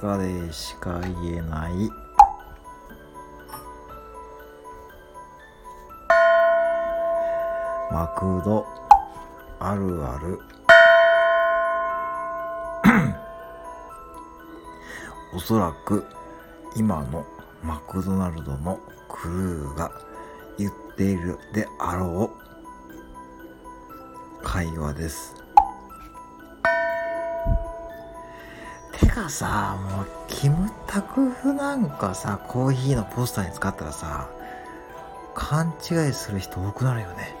中でしか言えない。マクド。あるある。おそらく今のマクドナルドのクルーが言っているであろう会話です。てかさもうキムタクなんかさコーヒーのポスターに使ったらさ勘違いする人多くなるよね。